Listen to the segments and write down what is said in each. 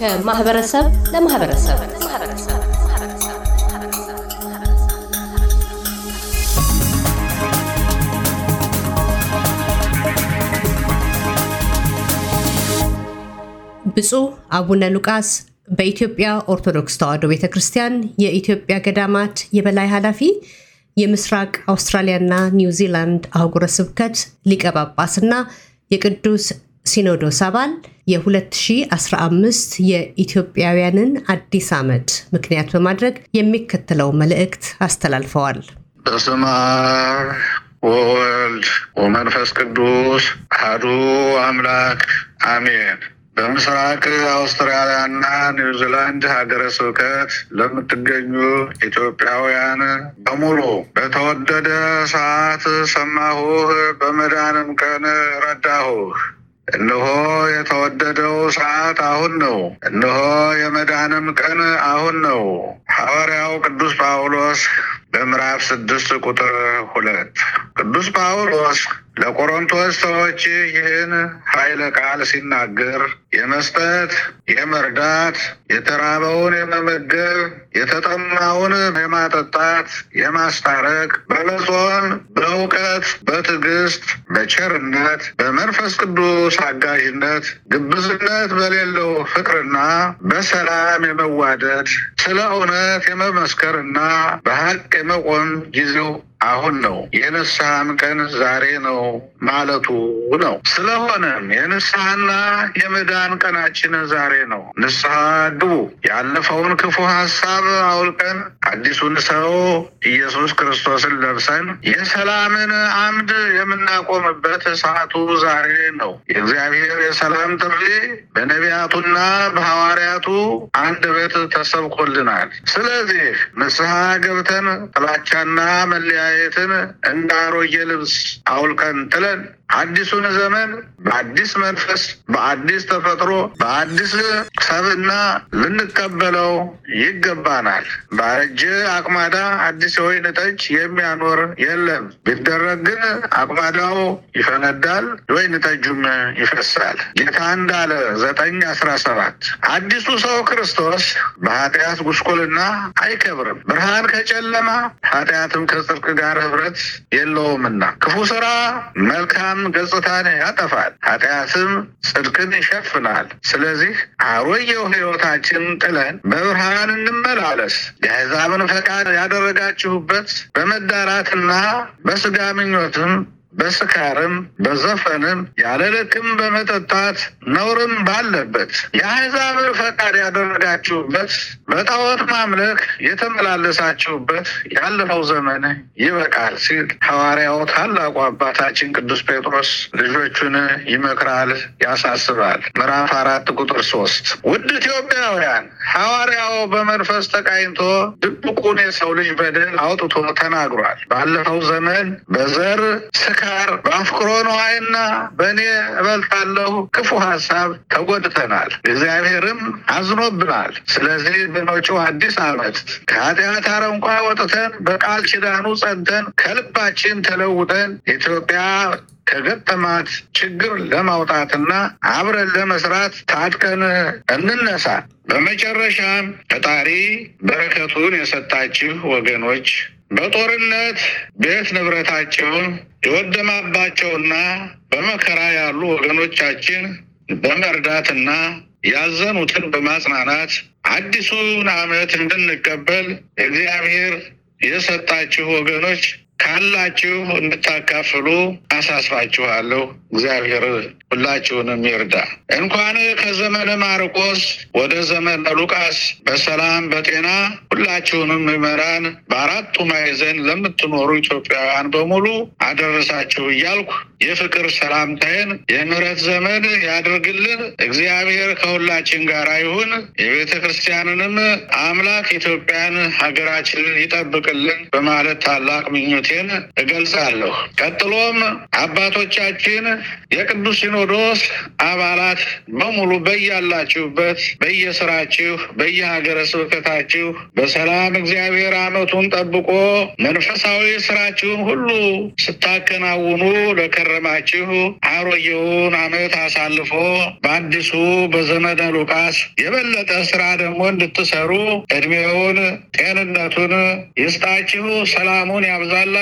ከማህበረሰብ ለማህበረሰብ። ብፁዕ አቡነ ሉቃስ በኢትዮጵያ ኦርቶዶክስ ተዋሕዶ ቤተ ክርስቲያን የኢትዮጵያ ገዳማት የበላይ ኃላፊ፣ የምስራቅ አውስትራሊያና ኒውዚላንድ አህጉረ ስብከት ሊቀ ጳጳስና የቅዱስ ሲኖዶስ አባል የ2015 የኢትዮጵያውያንን አዲስ ዓመት ምክንያት በማድረግ የሚከተለው መልእክት አስተላልፈዋል። በስመ አብ ወወልድ ወመንፈስ ቅዱስ አሐዱ አምላክ አሜን። በምስራቅ አውስትራሊያና ኒውዚላንድ ሀገረ ስብከት ለምትገኙ ኢትዮጵያውያን በሙሉ በተወደደ ሰዓት ሰማሁህ፣ በመዳንም ቀን ረዳሁህ። እነሆ የተወደደው ሰዓት አሁን ነው። እነሆ የመዳንም ቀን አሁን ነው። ሐዋርያው ቅዱስ ጳውሎስ በምዕራፍ ስድስት ቁጥር ሁለት ቅዱስ ጳውሎስ ለቆሮንቶስ ሰዎች ይህን ኃይለ ቃል ሲናገር የመስጠት፣ የመርዳት፣ የተራበውን የመመገብ፣ የተጠማውን የማጠጣት፣ የማስታረቅ፣ በመጾም፣ በእውቀት፣ በትዕግስት፣ በቸርነት፣ በመንፈስ ቅዱስ አጋዥነት፣ ግብዝነት በሌለው ፍቅርና በሰላም የመዋደድ ስለ እውነት የመመስከርና በሀቅ የመቆም ጊዜው አሁን ነው። የንስሐም ቀን ዛሬ ነው ማለቱ ነው። ስለሆነም የንስሐና የመዳን ቀናችን ዛሬ ነው። ንስሐ ግቡ። ያለፈውን ክፉ ሀሳብ አውልቀን አዲሱን ሰው ኢየሱስ ክርስቶስን ለብሰን የሰላምን አምድ የምናቆምበት ሰዓቱ ዛሬ ነው። የእግዚአብሔር የሰላም ጥሪ በነቢያቱና በሐዋርያቱ አንደበት ተሰብኮልናል። ስለዚህ ንስሐ ገብተን ጥላቻና መለያ የትን እንደ አሮጌ ልብስ አውልቀን ጥለን አዲሱን ዘመን በአዲስ መንፈስ፣ በአዲስ ተፈጥሮ፣ በአዲስ ሰብና ልንቀበለው ይገባናል። ባረጀ አቅማዳ አዲስ የወይን ጠጅ የሚያኖር የለም። ቢደረግ ግን አቅማዳው ይፈነዳል፣ የወይን ጠጁም ይፈሳል። ጌታ እንዳለ ዘጠኝ አስራ ሰባት አዲሱ ሰው ክርስቶስ በኃጢአት ጉስቁልና አይከብርም። ብርሃን ከጨለማ ኃጢአትም ከጽድቅ ጋር ህብረት የለውምና ክፉ ስራ መልካም ገጽታን ያጠፋል፣ ኃጢአትም ጽድቅን ይሸፍናል። ስለዚህ አሮጌው ሕይወታችን ጥለን በብርሃን እንመላለስ። የአሕዛብን ፈቃድ ያደረጋችሁበት በመዳራትና በስጋ ምኞትም በስካርም በዘፈንም ያለ ልክም በመጠጣት ነውርም ባለበት የአሕዛብን ፈቃድ ያደረጋችሁበት በጣዖት ማምለክ የተመላለሳችሁበት ያለፈው ዘመን ይበቃል ሲል ሐዋርያው ታላቁ አባታችን ቅዱስ ጴጥሮስ ልጆቹን ይመክራል፣ ያሳስባል። ምዕራፍ አራት ቁጥር ሶስት ውድ ኢትዮጵያውያን ሐዋርያው በመንፈስ ተቃኝቶ ድብቁን የሰው ልጅ በደል አውጥቶ ተናግሯል። ባለፈው ዘመን በዘር ስካር በአፍቅሮ ነዋይና በእኔ እበልጣለሁ ክፉ ሀሳብ ተጎድተናል፣ እግዚአብሔርም አዝኖብናል። ስለዚህ በመጪው አዲስ ዓመት ከኃጢአት አረንቋ ወጥተን በቃል ኪዳኑ ጸንተን ከልባችን ተለውጠን ኢትዮጵያ ከገጠማት ችግር ለማውጣትና አብረን ለመስራት ታጥቀን እንነሳ። በመጨረሻም ፈጣሪ በረከቱን የሰጣችሁ ወገኖች በጦርነት ቤት ንብረታቸውን የወደማባቸውና በመከራ ያሉ ወገኖቻችን በመርዳትና ያዘኑትን በማጽናናት አዲሱን ዓመት እንድንቀበል እግዚአብሔር የሰጣችሁ ወገኖች ካላችሁ እንድታካፍሉ አሳስባችኋለሁ። እግዚአብሔር ሁላችሁንም ይርዳ። እንኳን ከዘመነ ማርቆስ ወደ ዘመነ ሉቃስ በሰላም በጤና ሁላችሁንም ምዕመናን በአራቱ ማዕዘን ለምትኖሩ ኢትዮጵያውያን በሙሉ አደረሳችሁ እያልኩ የፍቅር ሰላምታዬን የምሕረት ዘመን ያድርግልን። እግዚአብሔር ከሁላችን ጋር ይሁን። የቤተ ክርስቲያንንም አምላክ ኢትዮጵያን ሀገራችንን ይጠብቅልን በማለት ታላቅ ምኞቴ ማለቴን እገልጻለሁ። ቀጥሎም አባቶቻችን የቅዱስ ሲኖዶስ አባላት በሙሉ በያላችሁበት በየስራችሁ በየሀገረ ስብከታችሁ በሰላም እግዚአብሔር ዓመቱን ጠብቆ መንፈሳዊ ስራችሁን ሁሉ ስታከናውኑ ለከረማችሁ አሮጌውን ዓመት አሳልፎ በአዲሱ በዘመነ ሉቃስ የበለጠ ስራ ደግሞ እንድትሰሩ እድሜውን ጤንነቱን ይስጣችሁ፣ ሰላሙን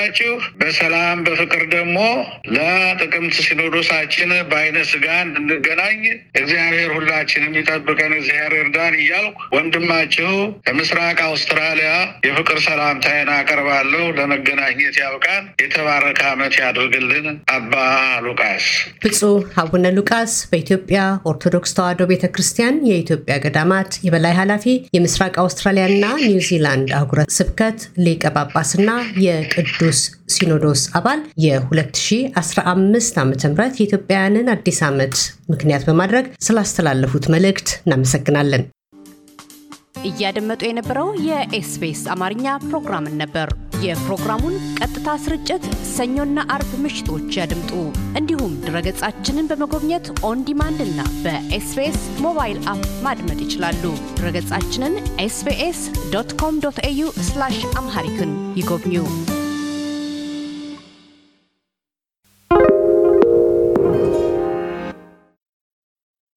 ያብዛላችሁ። በሰላም በፍቅር ደግሞ ለጥቅምት ሲኖዶሳችን በአይነ ስጋ እንድንገናኝ እግዚአብሔር ሁላችንም ይጠብቀን፣ እግዚአብሔር እርዳን እያልኩ ወንድማችሁ ከምስራቅ አውስትራሊያ የፍቅር ሰላምታዬን አቀርባለሁ። ለመገናኘት ያብቃን። የተባረከ ዓመት ያድርግልን። አባ ሉቃስ ብፁዕ አቡነ ሉቃስ በኢትዮጵያ ኦርቶዶክስ ተዋሕዶ ቤተ ክርስቲያን የኢትዮጵያ ገዳማት የበላይ ኃላፊ፣ የምስራቅ አውስትራሊያና ኒውዚላንድ አህጉረ ስብከት ሊቀ ጳጳስና የቅዱስ ሲኖዶስ አባል የ2015 ዓ ም የኢትዮጵያውያንን አዲስ ዓመት ምክንያት በማድረግ ስላስተላለፉት መልእክት እናመሰግናለን። እያደመጡ የነበረው የኤስቢኤስ አማርኛ ፕሮግራምን ነበር። የፕሮግራሙን ቀጥታ ስርጭት ሰኞና አርብ ምሽቶች ያድምጡ። እንዲሁም ድረገጻችንን በመጎብኘት on demand እና በኤስቢኤስ ሞባይል app ማድመጥ ይችላሉ። ድረገጻችንን ኤስቢኤስ dot com dot au Amharic ን ይጎብኙ።